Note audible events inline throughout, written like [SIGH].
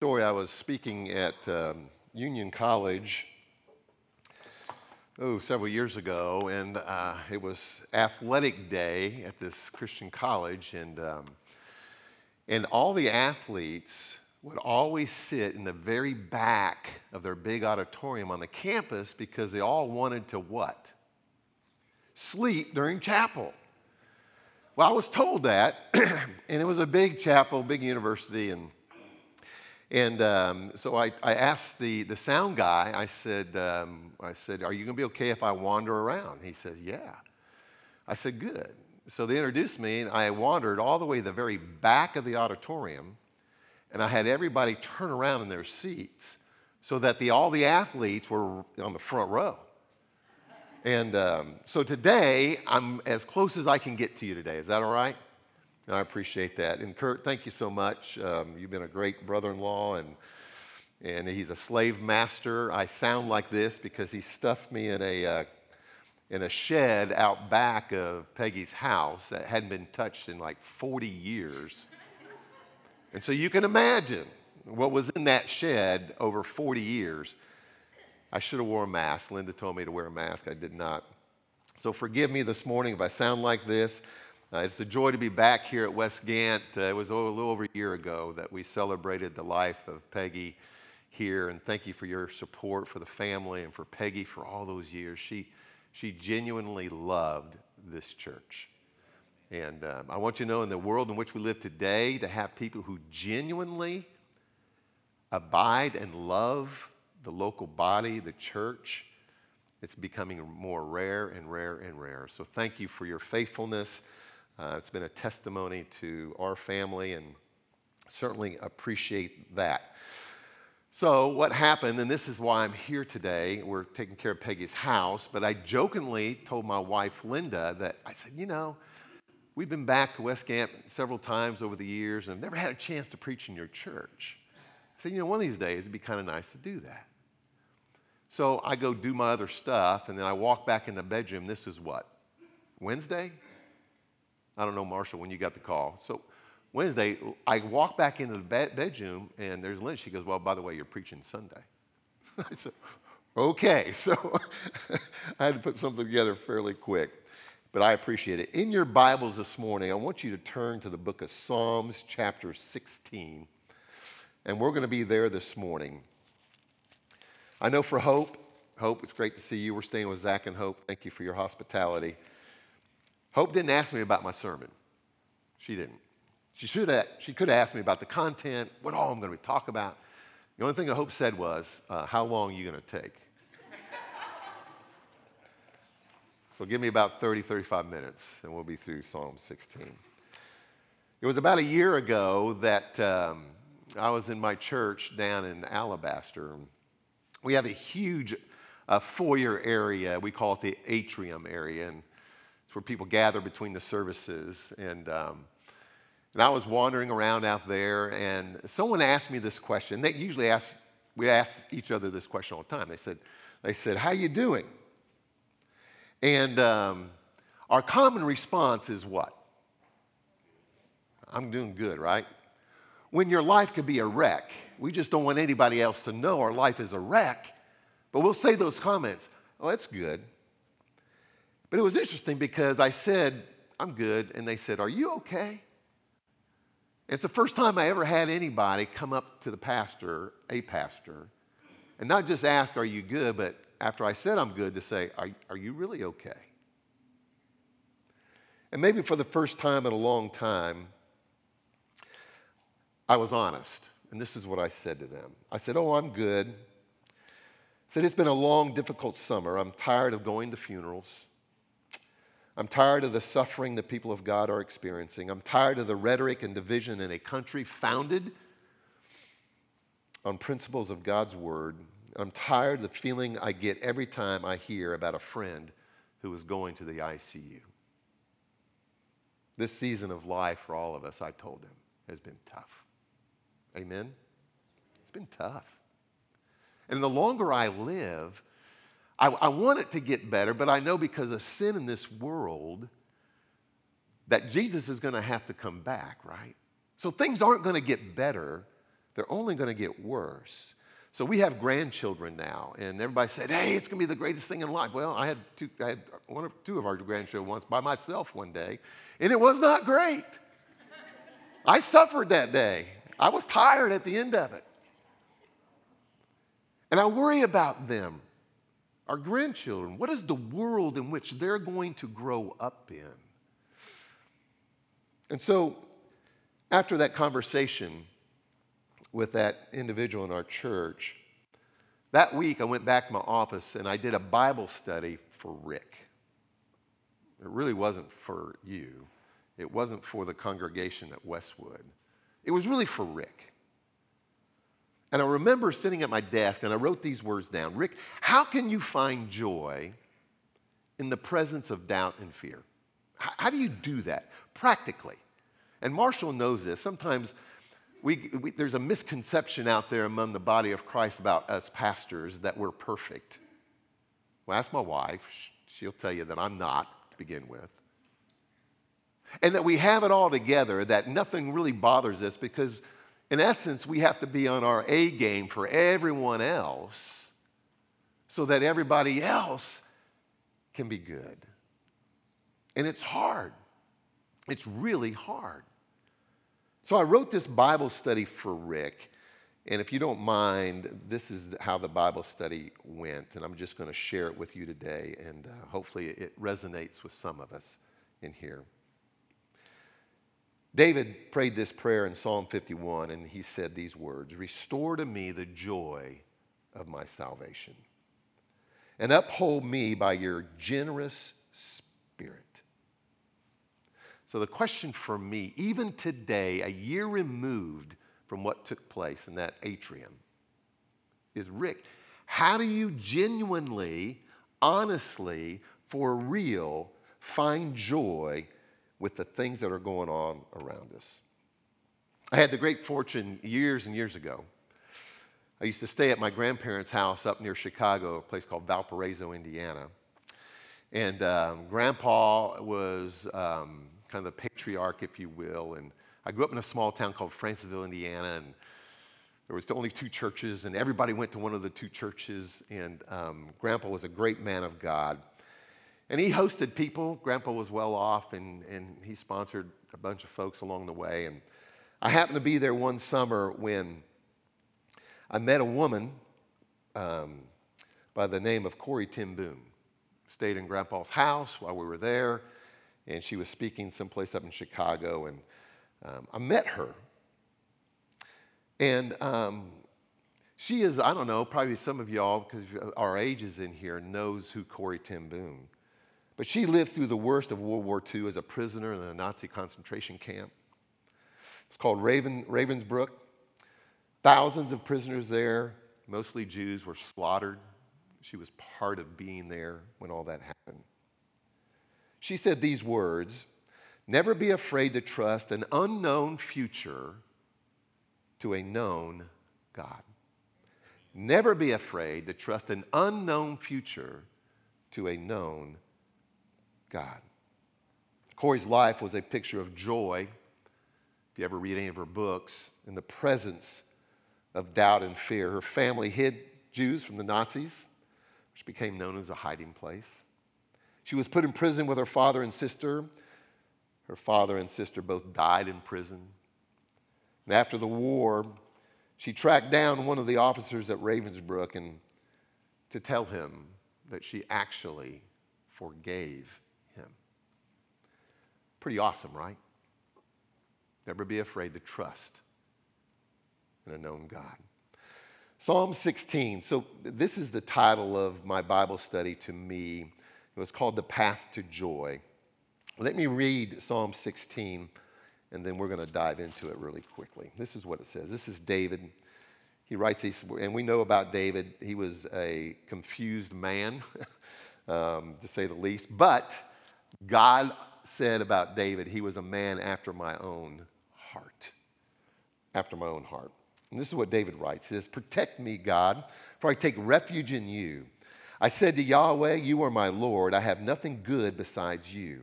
story. I was speaking at um, Union College, oh, several years ago, and uh, it was athletic day at this Christian college, and um, and all the athletes would always sit in the very back of their big auditorium on the campus because they all wanted to what? Sleep during chapel. Well, I was told that, [CLEARS THROAT] and it was a big chapel, big university, and and um, so I, I asked the, the sound guy, I said, um, I said, Are you going to be okay if I wander around? He says, Yeah. I said, Good. So they introduced me, and I wandered all the way to the very back of the auditorium, and I had everybody turn around in their seats so that the, all the athletes were on the front row. And um, so today, I'm as close as I can get to you today. Is that all right? And I appreciate that. And Kurt, thank you so much. Um, you've been a great brother in law, and, and he's a slave master. I sound like this because he stuffed me in a, uh, in a shed out back of Peggy's house that hadn't been touched in like 40 years. And so you can imagine what was in that shed over 40 years. I should have worn a mask. Linda told me to wear a mask. I did not. So forgive me this morning if I sound like this. Uh, it's a joy to be back here at West Gant. Uh, it was a little over a year ago that we celebrated the life of Peggy here, and thank you for your support for the family and for Peggy for all those years. She, she genuinely loved this church. And um, I want you to know in the world in which we live today, to have people who genuinely abide and love the local body, the church, it's becoming more rare and rare and rare. So thank you for your faithfulness. Uh, it's been a testimony to our family and certainly appreciate that. So, what happened, and this is why I'm here today, we're taking care of Peggy's house, but I jokingly told my wife Linda that I said, you know, we've been back to West Gantt several times over the years and I've never had a chance to preach in your church. I said, you know, one of these days it'd be kind of nice to do that. So I go do my other stuff and then I walk back in the bedroom. This is what? Wednesday? I don't know, Marshall, when you got the call. So Wednesday, I walk back into the bedroom, and there's Lynn. She goes, Well, by the way, you're preaching Sunday. [LAUGHS] I said, Okay. [LAUGHS] So I had to put something together fairly quick, but I appreciate it. In your Bibles this morning, I want you to turn to the book of Psalms, chapter 16, and we're going to be there this morning. I know for Hope, Hope, it's great to see you. We're staying with Zach and Hope. Thank you for your hospitality. Hope didn't ask me about my sermon. She didn't. She, should have, she could have asked me about the content, what all I'm going to talk about. The only thing Hope said was, uh, How long are you going to take? [LAUGHS] so give me about 30, 35 minutes, and we'll be through Psalm 16. It was about a year ago that um, I was in my church down in Alabaster. We have a huge uh, foyer area. We call it the atrium area. And it's where people gather between the services. And, um, and I was wandering around out there, and someone asked me this question. They usually ask, we ask each other this question all the time. They said, they said how you doing? And um, our common response is what? I'm doing good, right? When your life could be a wreck, we just don't want anybody else to know our life is a wreck, but we'll say those comments. Oh, that's good. But it was interesting because I said, I'm good. And they said, Are you okay? It's the first time I ever had anybody come up to the pastor, a pastor, and not just ask, Are you good? but after I said I'm good, to say, Are, are you really okay? And maybe for the first time in a long time, I was honest. And this is what I said to them I said, Oh, I'm good. I said, It's been a long, difficult summer. I'm tired of going to funerals. I'm tired of the suffering the people of God are experiencing. I'm tired of the rhetoric and division in a country founded on principles of God's word. I'm tired of the feeling I get every time I hear about a friend who is going to the ICU. This season of life for all of us, I told him, has been tough. Amen? It's been tough. And the longer I live, I, I want it to get better, but I know because of sin in this world that Jesus is going to have to come back, right? So things aren't going to get better they're only going to get worse. So we have grandchildren now, and everybody said, "Hey, it's going to be the greatest thing in life." Well, I had two, I had one or two of our grandchildren once by myself one day, and it was not great. I suffered that day. I was tired at the end of it, and I worry about them, our grandchildren. What is the world in which they're going to grow up in? And so, after that conversation with that individual in our church, that week I went back to my office and I did a Bible study for Rick. It really wasn't for you, it wasn't for the congregation at Westwood. It was really for Rick. And I remember sitting at my desk and I wrote these words down Rick, how can you find joy in the presence of doubt and fear? How do you do that practically? And Marshall knows this. Sometimes we, we, there's a misconception out there among the body of Christ about us pastors that we're perfect. Well, ask my wife. She'll tell you that I'm not to begin with. And that we have it all together, that nothing really bothers us because, in essence, we have to be on our A game for everyone else so that everybody else can be good. And it's hard. It's really hard. So I wrote this Bible study for Rick. And if you don't mind, this is how the Bible study went. And I'm just going to share it with you today. And uh, hopefully it resonates with some of us in here. David prayed this prayer in Psalm 51, and he said these words Restore to me the joy of my salvation, and uphold me by your generous spirit. So, the question for me, even today, a year removed from what took place in that atrium, is Rick, how do you genuinely, honestly, for real, find joy with the things that are going on around us? I had the great fortune years and years ago. I used to stay at my grandparents' house up near Chicago, a place called Valparaiso, Indiana. And um, grandpa was um, kind of the patriarch, if you will. And I grew up in a small town called Francesville, Indiana, and there was only two churches, and everybody went to one of the two churches. And um, Grandpa was a great man of God. And he hosted people. Grandpa was well off, and, and he sponsored a bunch of folks along the way. And I happened to be there one summer when I met a woman um, by the name of Corrie ten Boom. Stayed in Grandpa's house while we were there and she was speaking someplace up in Chicago, and um, I met her. And um, she is, I don't know, probably some of y'all, because our age is in here, knows who Corrie ten Boom. But she lived through the worst of World War II as a prisoner in a Nazi concentration camp. It's called Raven, Ravensbrück. Thousands of prisoners there, mostly Jews, were slaughtered. She was part of being there when all that happened. She said these words Never be afraid to trust an unknown future to a known God. Never be afraid to trust an unknown future to a known God. Corrie's life was a picture of joy, if you ever read any of her books, in the presence of doubt and fear. Her family hid Jews from the Nazis, which became known as a hiding place. She was put in prison with her father and sister. Her father and sister both died in prison. And after the war, she tracked down one of the officers at Ravensbrück and to tell him that she actually forgave. Pretty awesome, right? Never be afraid to trust in a known God. Psalm 16. So, this is the title of my Bible study to me it was called The Path to Joy. Let me read Psalm 16, and then we're going to dive into it really quickly. This is what it says. This is David. He writes these, and we know about David. He was a confused man, [LAUGHS] um, to say the least. But God said about David, he was a man after my own heart. After my own heart. And this is what David writes. He says, Protect me, God, for I take refuge in you. I said to Yahweh, You are my Lord. I have nothing good besides you.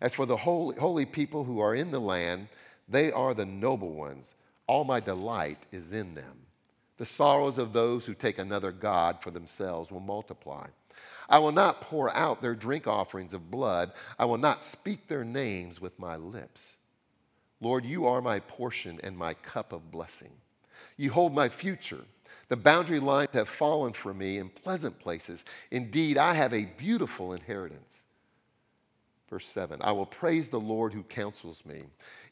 As for the holy, holy people who are in the land, they are the noble ones. All my delight is in them. The sorrows of those who take another God for themselves will multiply. I will not pour out their drink offerings of blood. I will not speak their names with my lips. Lord, you are my portion and my cup of blessing. You hold my future. The boundary lines have fallen for me in pleasant places. Indeed, I have a beautiful inheritance. Verse 7 I will praise the Lord who counsels me.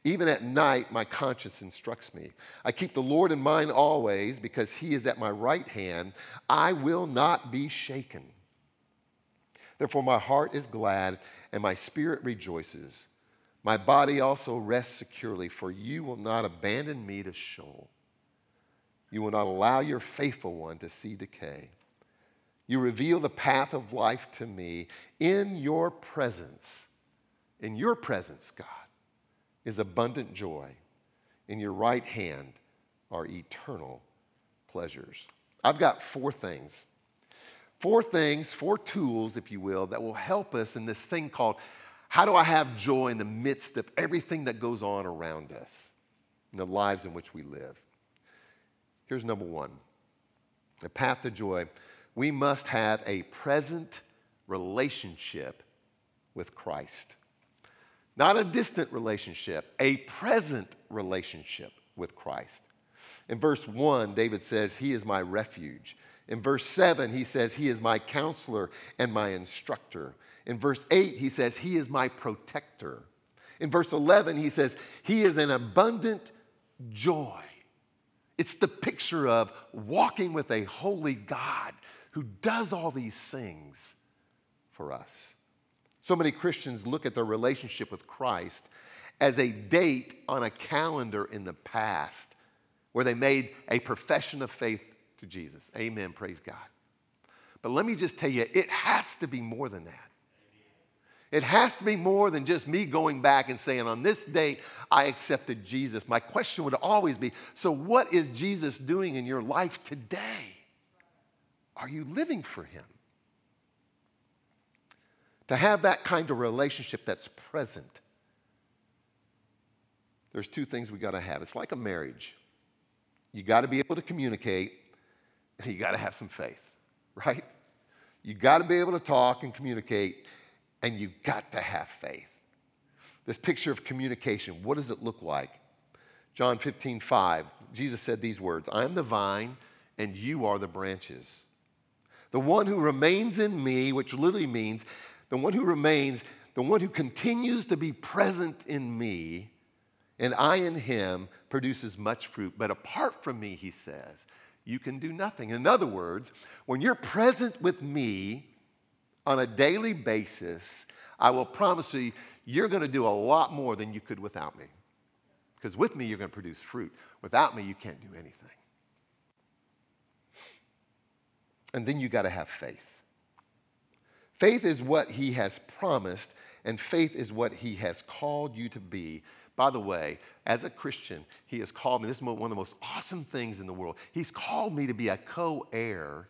Even at night, my conscience instructs me. I keep the Lord in mind always because he is at my right hand. I will not be shaken. Therefore, my heart is glad and my spirit rejoices. My body also rests securely, for you will not abandon me to Sheol. You will not allow your faithful one to see decay. You reveal the path of life to me in your presence. In your presence, God, is abundant joy. In your right hand are eternal pleasures. I've got four things. Four things, four tools, if you will, that will help us in this thing called how do I have joy in the midst of everything that goes on around us, in the lives in which we live? Here's number one the path to joy. We must have a present relationship with Christ. Not a distant relationship, a present relationship with Christ. In verse 1, David says, He is my refuge. In verse 7, he says, He is my counselor and my instructor. In verse 8, he says, He is my protector. In verse 11, he says, He is an abundant joy. It's the picture of walking with a holy God who does all these things for us. So many Christians look at their relationship with Christ as a date on a calendar in the past where they made a profession of faith to Jesus. Amen. Praise God. But let me just tell you, it has to be more than that. It has to be more than just me going back and saying, on this date, I accepted Jesus. My question would always be so, what is Jesus doing in your life today? Are you living for him? To have that kind of relationship that's present, there's two things we got to have. It's like a marriage. You got to be able to communicate, [LAUGHS] you got to have some faith, right? You got to be able to talk and communicate, and you got to have faith. This picture of communication, what does it look like? John 15, 5, Jesus said these words I am the vine, and you are the branches. The one who remains in me, which literally means the one who remains, the one who continues to be present in me, and I in him, produces much fruit. But apart from me, he says, you can do nothing. In other words, when you're present with me, on a daily basis, I will promise you, you're going to do a lot more than you could without me. Because with me, you're going to produce fruit. Without me, you can't do anything. And then you got to have faith. Faith is what he has promised, and faith is what he has called you to be. By the way, as a Christian, he has called me. This is one of the most awesome things in the world. He's called me to be a co heir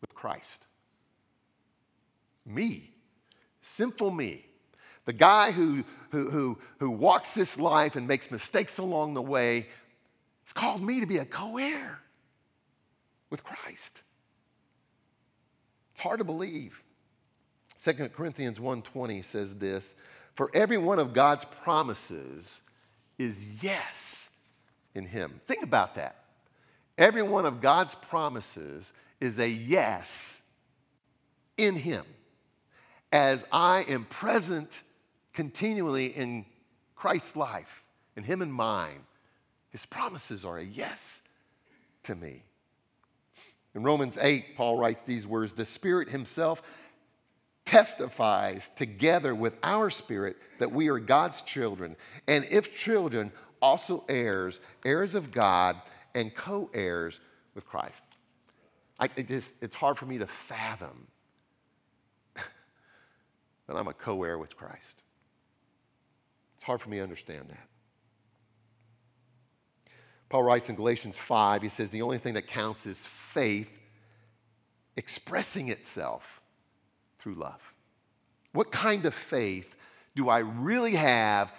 with Christ. Me, sinful me, the guy who, who, who, who walks this life and makes mistakes along the way, it's called me to be a co heir with Christ. It's hard to believe. 2 Corinthians 1:20 says this, for every one of God's promises is yes in him. Think about that. Every one of God's promises is a yes in him as I am present continually in Christ's life, in Him and mine, His promises are a yes to me. In Romans 8, Paul writes these words The Spirit Himself testifies together with our spirit that we are God's children, and if children, also heirs, heirs of God, and co heirs with Christ. I, it just, it's hard for me to fathom [LAUGHS] that I'm a co heir with Christ. It's hard for me to understand that. Paul writes in Galatians 5, he says, the only thing that counts is faith expressing itself through love. What kind of faith do I really have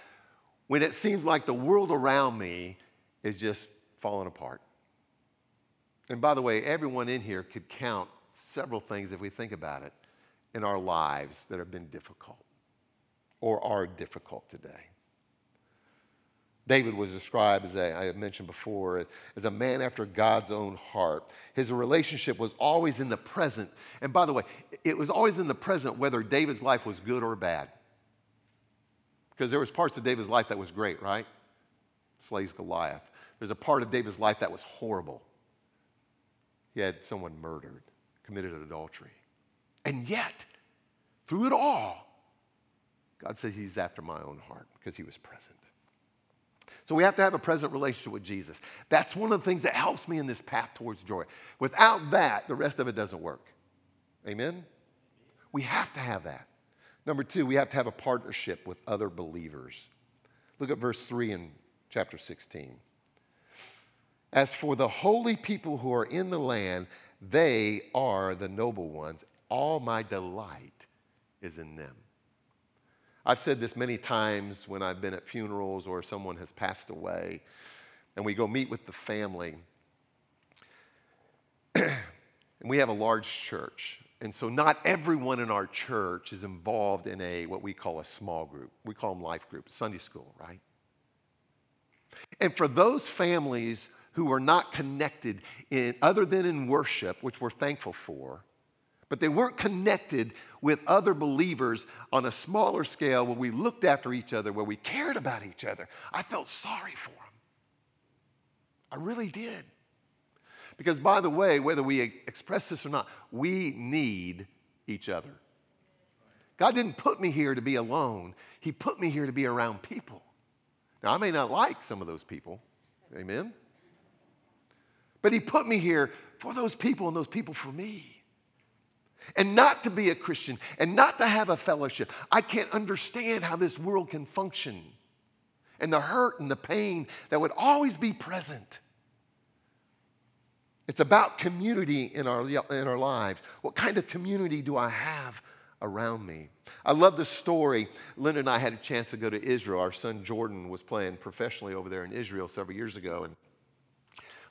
when it seems like the world around me is just falling apart. And by the way, everyone in here could count several things, if we think about it, in our lives that have been difficult or are difficult today. David was described, as I have mentioned before, as a man after God's own heart. His relationship was always in the present. And by the way, it was always in the present whether David's life was good or bad. Because there was parts of David's life that was great, right? Slays Goliath. There's a part of David's life that was horrible. He had someone murdered, committed adultery. And yet, through it all, God says he's after my own heart because he was present. So we have to have a present relationship with Jesus. That's one of the things that helps me in this path towards joy. Without that, the rest of it doesn't work. Amen? We have to have that. Number two, we have to have a partnership with other believers. Look at verse 3 in chapter 16. As for the holy people who are in the land, they are the noble ones. All my delight is in them. I've said this many times when I've been at funerals or someone has passed away, and we go meet with the family. [CLEARS THROAT] and we have a large church. And so not everyone in our church is involved in a what we call a small group. We call them life groups, Sunday school, right? And for those families who are not connected in other than in worship, which we're thankful for, but they weren't connected with other believers on a smaller scale where we looked after each other, where we cared about each other. I felt sorry for them. I really did. Because, by the way, whether we express this or not, we need each other. God didn't put me here to be alone, He put me here to be around people. Now, I may not like some of those people. Amen? But He put me here for those people and those people for me and not to be a Christian and not to have a fellowship. I can't understand how this world can function and the hurt and the pain that would always be present. It's about community in our, in our lives. What kind of community do I have around me? I love the story. Linda and I had a chance to go to Israel. Our son Jordan was playing professionally over there in Israel several years ago. And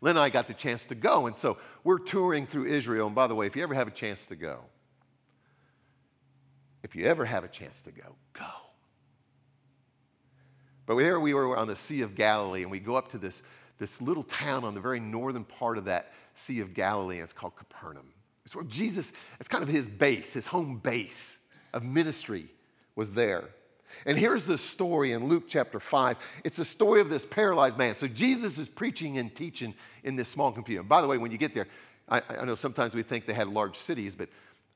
Lynn and I got the chance to go. And so we're touring through Israel. And by the way, if you ever have a chance to go, if you ever have a chance to go, go. But there we were on the Sea of Galilee, and we go up to this, this little town on the very northern part of that Sea of Galilee, and it's called Capernaum. It's where Jesus, it's kind of his base, his home base of ministry was there. And here's the story in Luke chapter 5. It's the story of this paralyzed man. So Jesus is preaching and teaching in this small community. By the way, when you get there, I, I, know sometimes we think they had large cities, but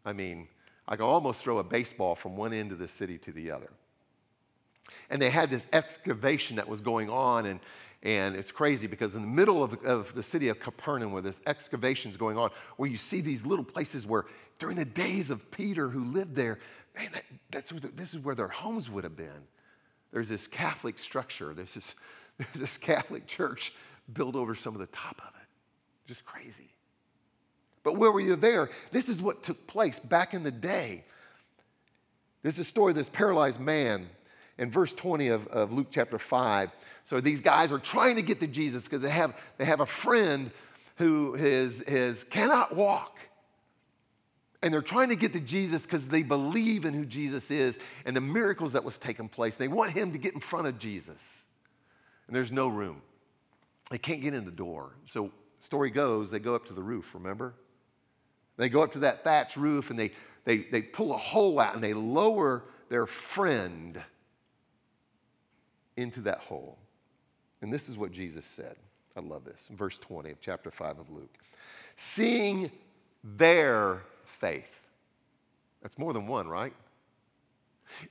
I mean, I can almost throw a baseball from one end of the city to the other. And they had this excavation that was going on, and, and it's crazy because in the middle of, of the city of Capernaum, where this excavation is going on, where you see these little places where during the days of Peter who lived there, man, that, that's the, this is where their homes would have been. There's this Catholic structure, there's this, [LAUGHS] there's this Catholic church built over some of the top of it. Just crazy. But where were you there? This is what took place back in the day. This is a story of this paralyzed man in verse 20 of, of Luke chapter 5. So these guys are trying to get to Jesus because they have, they have a friend who is, is, cannot walk. And they're trying to get to Jesus because they believe in who Jesus is and the miracles that was taking place. They want him to get in front of Jesus. And there's no room. They can't get in the door. So story goes, they go up to the roof, remember? They go up to that thatch roof and they, they, they pull a hole out and they lower their friend into that hole. And this is what Jesus said. I love this. Verse 20 of chapter 5 of Luke. Seeing their faith. That's more than one, right?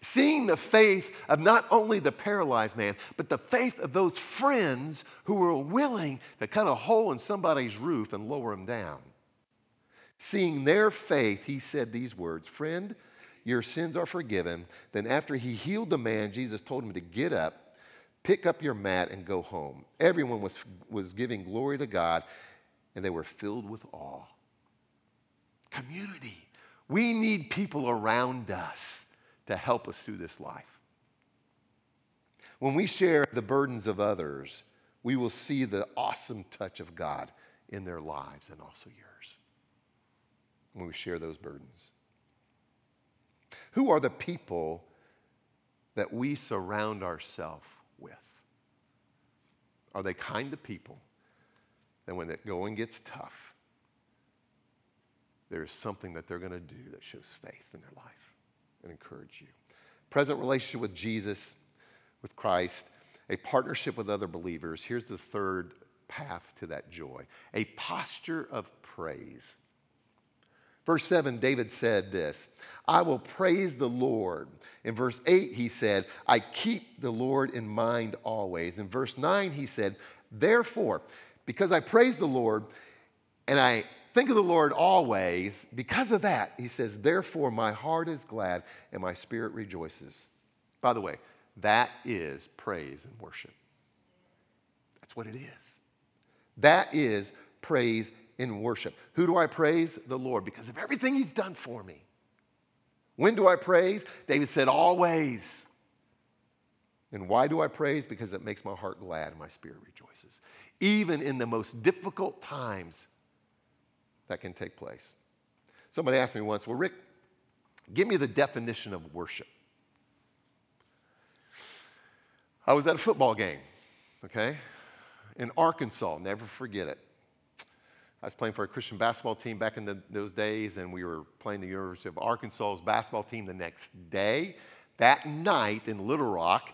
Seeing the faith of not only the paralyzed man, but the faith of those friends who were willing to cut a hole in somebody's roof and lower him down. Seeing their faith, he said these words Friend, your sins are forgiven. Then, after he healed the man, Jesus told him to get up, pick up your mat, and go home. Everyone was, was giving glory to God, and they were filled with awe community. We need people around us to help us through this life. When we share the burdens of others, we will see the awesome touch of God in their lives and also yours when we share those burdens. Who are the people that we surround ourselves with? Are they kind to people that when the going gets tough, there is something that they're going to do that shows faith in their life and encourage you? Present relationship with Jesus, with Christ, a partnership with other believers. Here's the third path to that joy a posture of praise. Verse 7, David said this I will praise the Lord. In verse 8, he said, I keep the Lord in mind always. In verse 9, he said, Therefore, because I praise the Lord and I think of the Lord always, because of that, he says, Therefore, my heart is glad and my spirit rejoices. By the way, that is praise and worship. That's what it is. That is praise in worship. Who do I praise? The Lord, because of everything He's done for me. When do I praise? David said, always. And why do I praise? Because it makes my heart glad and my spirit rejoices. Even in the most difficult times that can take place. Somebody asked me once, Well, Rick, give me the definition of worship. I was at a football game, okay, in Arkansas, never forget it. I was playing for a Christian basketball team back in the, those days, and we were playing the University of Arkansas's basketball team the next day. That night in Little Rock,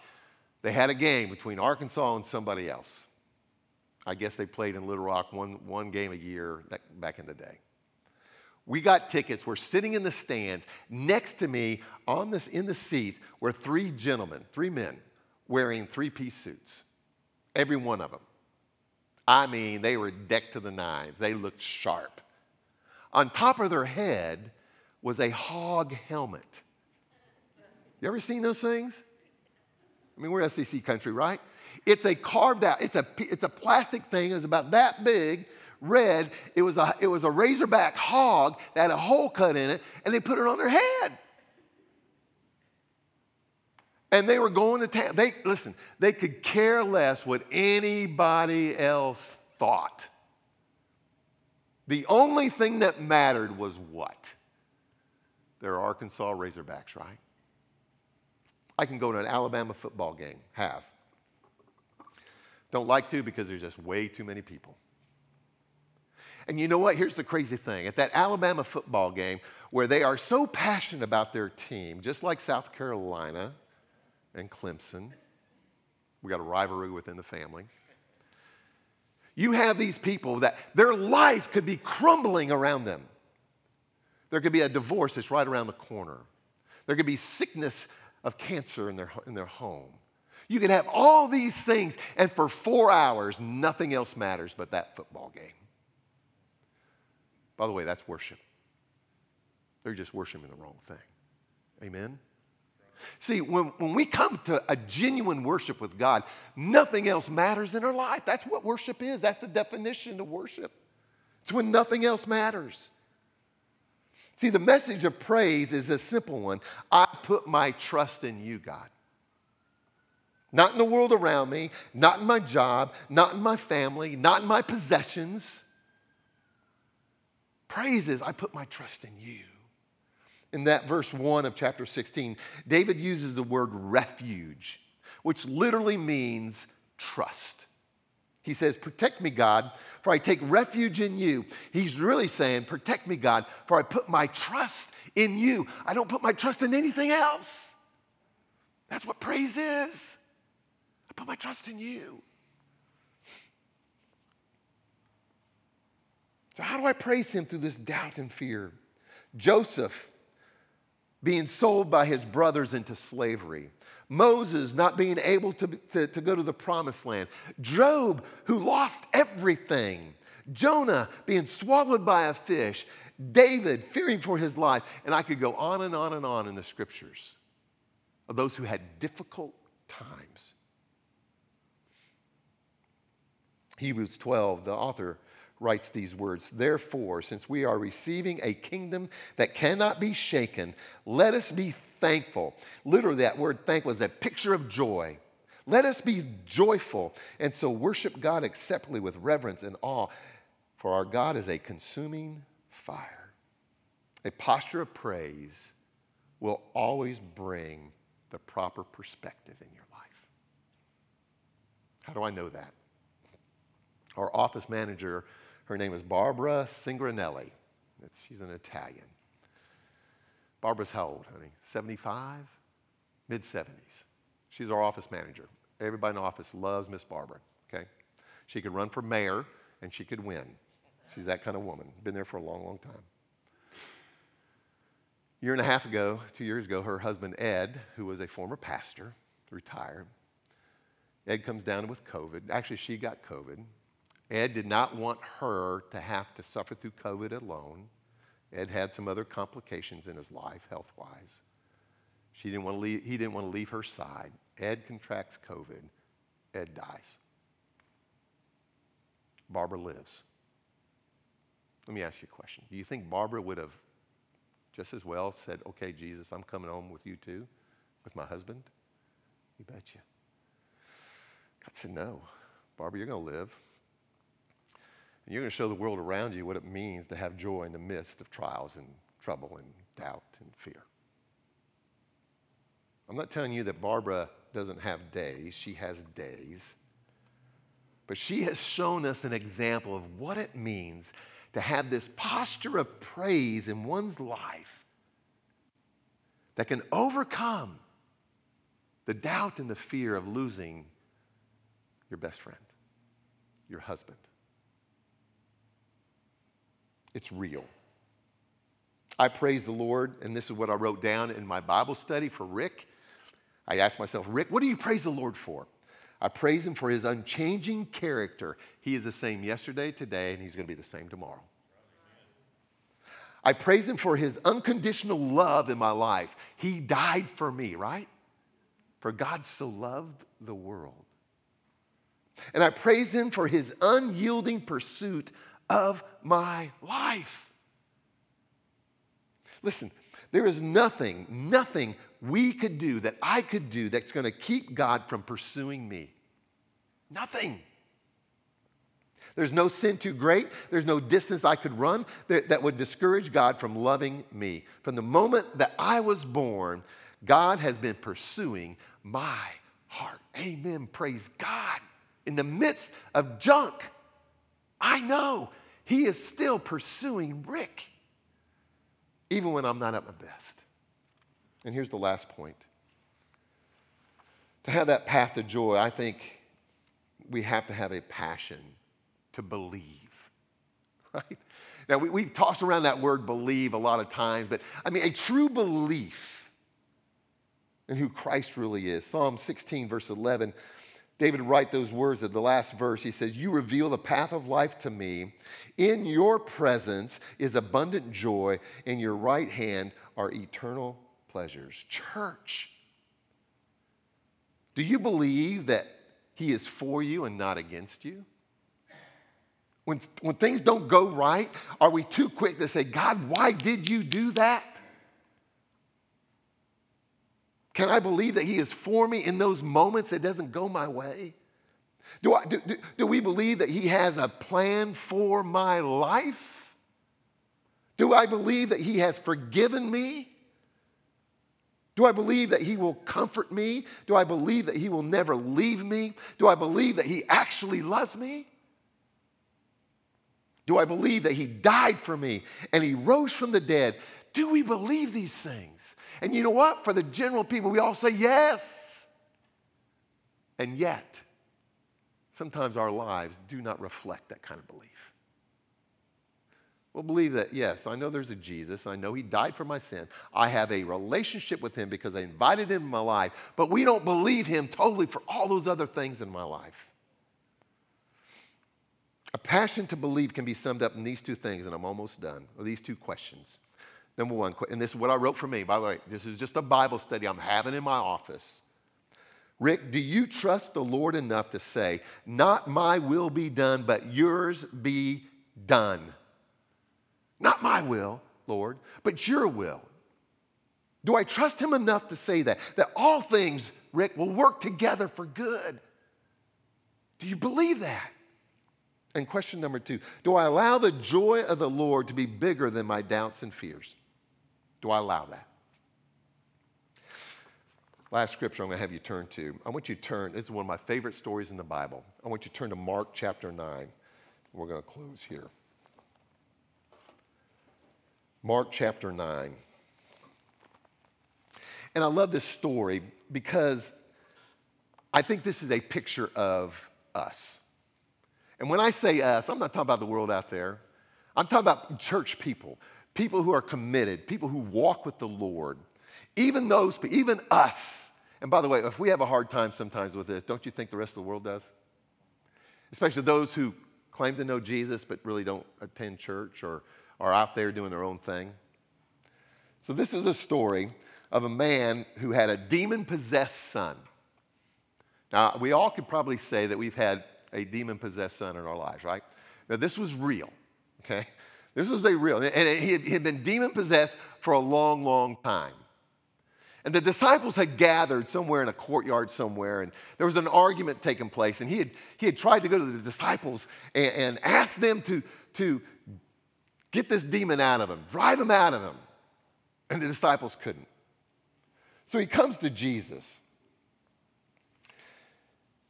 they had a game between Arkansas and somebody else. I guess they played in Little Rock one, one game a year that, back in the day. We got tickets. We're sitting in the stands. Next to me, on this, in the seats, were three gentlemen, three men, wearing three piece suits. Every one of them. I mean, they were decked to the nines, they looked sharp. On top of their head was a hog helmet. You ever seen those things? I mean, we're SEC country, right? It's a carved out, it's a, it's a plastic thing, it's about that big, red. It was, a, it was a razorback hog that had a hole cut in it, and they put it on their head. And they were going to town. They listen, they could care less what anybody else thought. The only thing that mattered was what? They're Arkansas Razorbacks, right? I can go to an Alabama football game, have. Don't like to because there's just way too many people. And you know what? Here's the crazy thing. At that Alabama football game, where they are so passionate about their team, just like South Carolina, and Clemson. We got a rivalry within the family. You have these people that their life could be crumbling around them. There could be a divorce that's right around the corner. There could be sickness of cancer in their, in their home. You can have all these things, and for four hours, nothing else matters but that football game. By the way, that's worship. They're just worshiping the wrong thing. Amen? See, when, when we come to a genuine worship with God, nothing else matters in our life. That's what worship is. That's the definition of worship. It's when nothing else matters. See, the message of praise is a simple one I put my trust in you, God. Not in the world around me, not in my job, not in my family, not in my possessions. Praise is I put my trust in you in that verse 1 of chapter 16, David uses the word refuge, which literally means trust. He says, Protect me, God, for I take refuge in you. He's really saying, Protect me, God, for I put my trust in you. I don't put my trust in anything else. That's what praise is. I put my trust in you. So, how do I praise him through this doubt and fear? Joseph being sold by his brothers into slavery. Moses not being able to, to, to, go to the promised land. Job, who lost everything. Jonah being swallowed by a fish. David fearing for his life. And I could go on and on and on in the scriptures of those who had difficult times. Hebrews 12, the author writes these words Therefore, since we are receiving a kingdom that cannot be shaken, let us be thankful. Literally, that word thankful is a picture of joy. Let us be joyful and so worship God acceptably with reverence and awe, for our God is a consuming fire. A posture of praise will always bring the proper perspective in your life. How do I know that? Our office manager, her name is Barbara Singranelli. she's an Italian. Barbara's how old, honey? 75? Mid 70s. She's our office manager. Everybody in the office loves Miss Barbara, okay? She could run for mayor and she could win. She's that kind of woman. Been there for a long, long time. A year and a half ago, two years ago, her husband Ed, who was a former pastor, retired. Ed comes down with COVID. Actually, she got COVID. Ed did not want her to have to suffer through COVID alone. Ed had some other complications in his life, health wise. He didn't want to leave her side. Ed contracts COVID. Ed dies. Barbara lives. Let me ask you a question. Do you think Barbara would have just as well said, Okay, Jesus, I'm coming home with you too, with my husband? You betcha. God said, No. Barbara, you're going to live. And you're going to show the world around you what it means to have joy in the midst of trials and trouble and doubt and fear. I'm not telling you that Barbara doesn't have days, she has days. But she has shown us an example of what it means to have this posture of praise in one's life that can overcome the doubt and the fear of losing your best friend, your husband. It's real. I praise the Lord, and this is what I wrote down in my Bible study for Rick. I asked myself, Rick, what do you praise the Lord for? I praise him for his unchanging character. He is the same yesterday, today, and he's going to be the same tomorrow. I praise him for his unconditional love in my life. He died for me, right? For God so loved the world. And I praise him for his unyielding pursuit of my life. Listen, there is nothing, nothing we could do that I could do that's going to keep God from pursuing me. Nothing. There's no sin too great. There's no distance I could run that, that would discourage God from loving me. From the moment that I was born, God has been pursuing my heart. Amen. Praise God. In the midst of junk, I know he is still pursuing Rick, even when I'm not at my best. And here's the last point. To have that path to joy, I think we have to have a passion to believe, [LAUGHS] right? Now, we, we've tossed around that word believe a lot of times, but I mean, a true belief in who Christ really is. Psalm 16, verse 11 David write those words at the last verse. He says, You reveal the path of life to me. In your presence is abundant joy. In your right hand are eternal pleasures. Church, do you believe that He is for you and not against you? When, when things don't go right, are we too quick to say, God, why did you do that? Can I believe that He is for me in those moments that doesn't go my way? Do, I, do, do, do we believe that He has a plan for my life? Do I believe that He has forgiven me? Do I believe that He will comfort me? Do I believe that He will never leave me? Do I believe that He actually loves me? Do I believe that He died for me and He rose from the dead? Do we believe these things? And you know what? For the general people, we all say yes. And yet, sometimes our lives do not reflect that kind of belief. We'll believe that, yes, I know there's a Jesus. I know he died for my sin. I have a relationship with him because I invited him in my life, but we don't believe him totally for all those other things in my life. A passion to believe can be summed up in these two things, and I'm almost done, or these two questions. Number one, and this is what I wrote for me. By the way, this is just a Bible study I'm having in my office. Rick, do you trust the Lord enough to say, Not my will be done, but yours be done? Not my will, Lord, but your will. Do I trust him enough to say that? That all things, Rick, will work together for good. Do you believe that? And question number two Do I allow the joy of the Lord to be bigger than my doubts and fears? Do I allow that? Last scripture I'm going to have you turn to. I want you to turn, this is one of my favorite stories in the Bible. I want you to turn to Mark chapter 9. We're going to close here. Mark chapter 9. And I love this story because I think this is a picture of us. And when I say us, I'm not talking about the world out there. I'm talking about church people, people who are committed, people who walk with the Lord. Even those, even us. And by the way, if we have a hard time sometimes with this, don't you think the rest of the world does? Especially those who claim to know Jesus but really don't attend church or are out there doing their own thing. So, this is a story of a man who had a demon possessed son. Now, we all could probably say that we've had a demon possessed son in our lives, right? Now, this was real, okay? This was a real, and he had, he had been demon possessed for a long, long time. And the disciples had gathered somewhere in a courtyard somewhere, and there was an argument taking place. And he had, he had tried to go to the disciples and, and ask them to, to get this demon out of him, drive him out of him. And the disciples couldn't. So he comes to Jesus.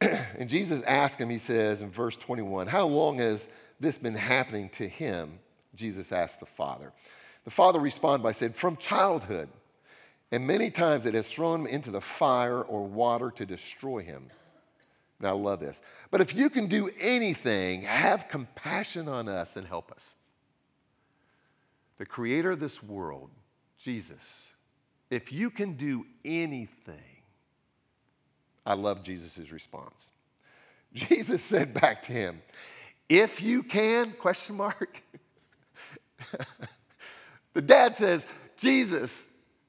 [CLEARS THROAT] and Jesus asks him, he says in verse 21, How long has this been happening to him? Jesus asked the father. The father responded by saying, From childhood. And many times it has thrown him into the fire or water to destroy him. Now, I love this. But if you can do anything, have compassion on us and help us. The creator of this world, Jesus, if you can do anything, I love Jesus' response. [LAUGHS] Jesus said back to him, if you can, question mark. [LAUGHS] the dad says, Jesus,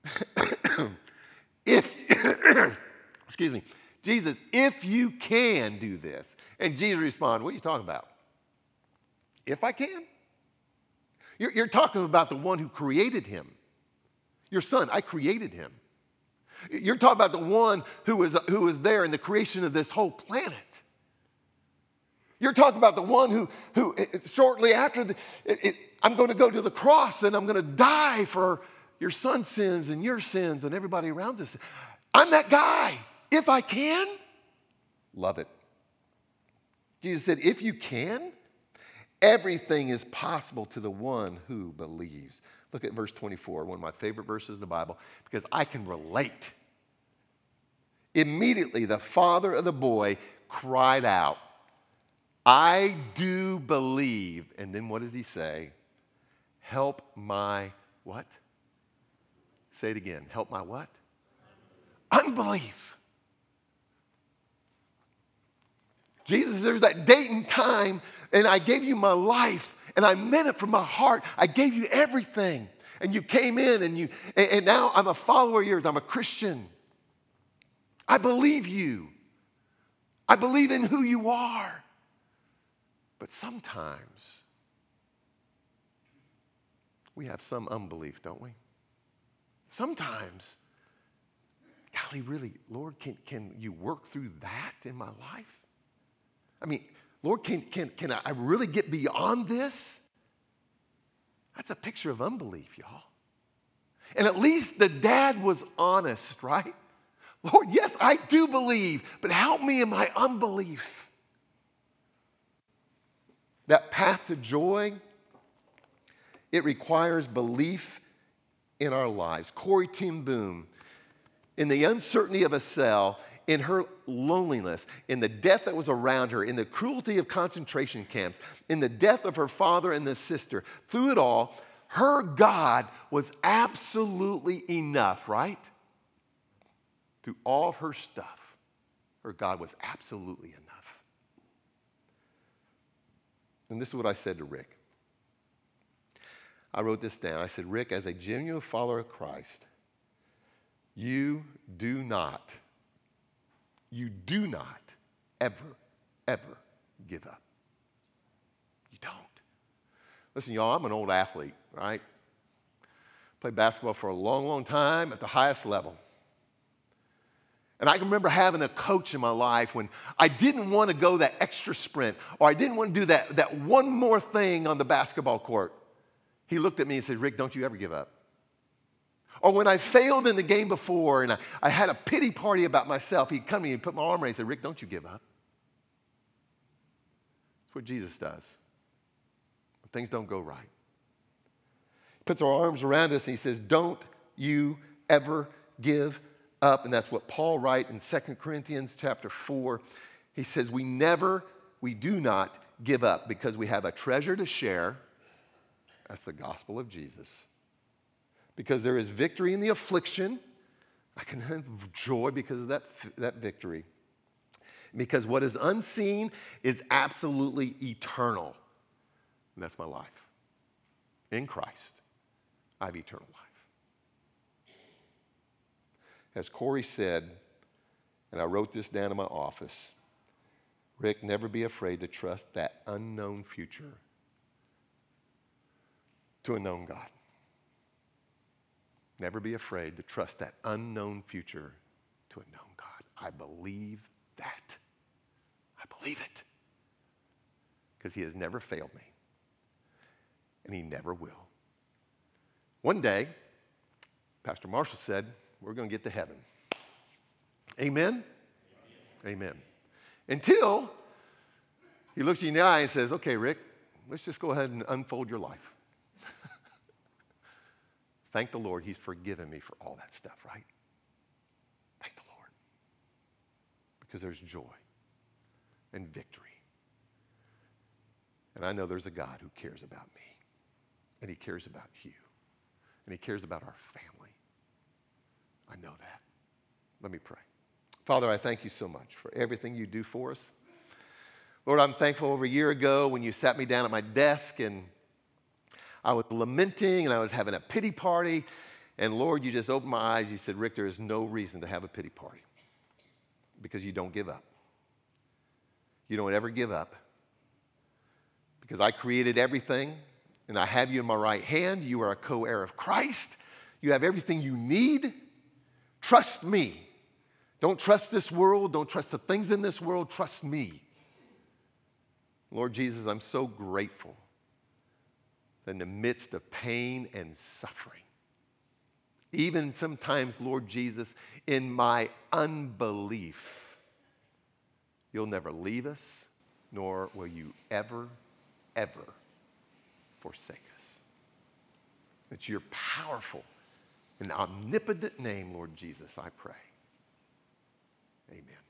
[COUGHS] if, [COUGHS] excuse me, Jesus, if you can do this. And Jesus responded, what are you talking about? If I can? You're, you're talking about the one who created him. Your son, I created him. You're talking about the one who was, who was there in the creation of this whole planet. You're talking about the one who, who eh, eh, shortly after, the, I'm going to go to the cross and I'm going to die for your son's sins and your sins and everybody around us. I'm that guy. If I can, love it. Jesus said, if you can, everything is possible to the one who believes. Look at verse 24, one of my favorite verses in the Bible, because I can relate. Immediately, the father of the boy cried out, I do believe. And then what does he say? Help my what? Say it again. Help my what? Unbelief. Jesus, there's that date and time, and I gave you my life and I meant it from my heart. I gave you everything. And you came in and you and, and now I'm a follower of yours. I'm a Christian. I believe you. I believe in who you are. But sometimes we have some unbelief, don't we? Sometimes, golly, really, Lord, can, can you work through that in my life? I mean, Lord, can, can, can I really get beyond this? That's a picture of unbelief, y'all. And at least the dad was honest, right? Lord, yes, I do believe, but help me in my unbelief. That path to joy, it requires belief in our lives. Corrie ten Boom, in the uncertainty of a cell, in her loneliness, in the death that was around her, in the cruelty of concentration camps, in the death of her father and the sister, through it all, her God was absolutely enough, right? Through all of her stuff, her God was absolutely enough. And this is what I said to Rick. I wrote this down. I said, Rick, as a genuine follower of Christ, you do not you do not ever, ever give up. You don't. Listen, y'all, I'm an old athlete, right? Played basketball for a long, long time at the highest level. And I can remember having a coach in my life when I didn't want to go that extra sprint or I didn't want to do that, that one more thing on the basketball court. He looked at me and said, Rick, don't you ever give up. Or when I failed in the game before and I, I had a pity party about myself, he'd come to me and put my arm around me and said, Rick, don't you give up. That's what Jesus does. When things don't go right. He puts our arms around us and he says, Don't you ever give up. And that's what Paul writes in 2 Corinthians chapter 4. He says, We never, we do not give up because we have a treasure to share. That's the gospel of Jesus because there is victory in the affliction. I can have joy because of that, that victory. Because what is unseen is absolutely eternal. And that's my life. In Christ, I have eternal life. As Corrie said, and I wrote this down in my office Rick, never be afraid to trust that unknown future to a known God. Never be afraid to trust that unknown future to a known God. I believe that. I believe it. Because He has never failed me, and He never will. One day, Pastor Marshall said, We're going to get to heaven. Amen? Amen. Until he looks you in the eye and says, Okay, Rick, let's just go ahead and unfold your life. Thank the Lord, He's forgiven me for all that stuff, right? Thank the Lord. Because there's joy and victory. And I know there's a God who cares about me, and He cares about you, and He cares about our family. I know that. Let me pray. Father, I thank you so much for everything you do for us. Lord, I'm thankful over a year ago when you sat me down at my desk and I was lamenting and I was having a pity party. And Lord, you just opened my eyes. You said, Rick, there is no reason to have a pity party because you don't give up. You don't ever give up because I created everything and I have you in my right hand. You are a co heir of Christ. You have everything you need. Trust me. Don't trust this world. Don't trust the things in this world. Trust me. Lord Jesus, I'm so grateful in the midst of pain and suffering. Even sometimes, Lord Jesus, in my unbelief, you'll never leave us, nor will you ever, ever forsake us. It's your powerful and omnipotent name, Lord Jesus, I pray. Amen.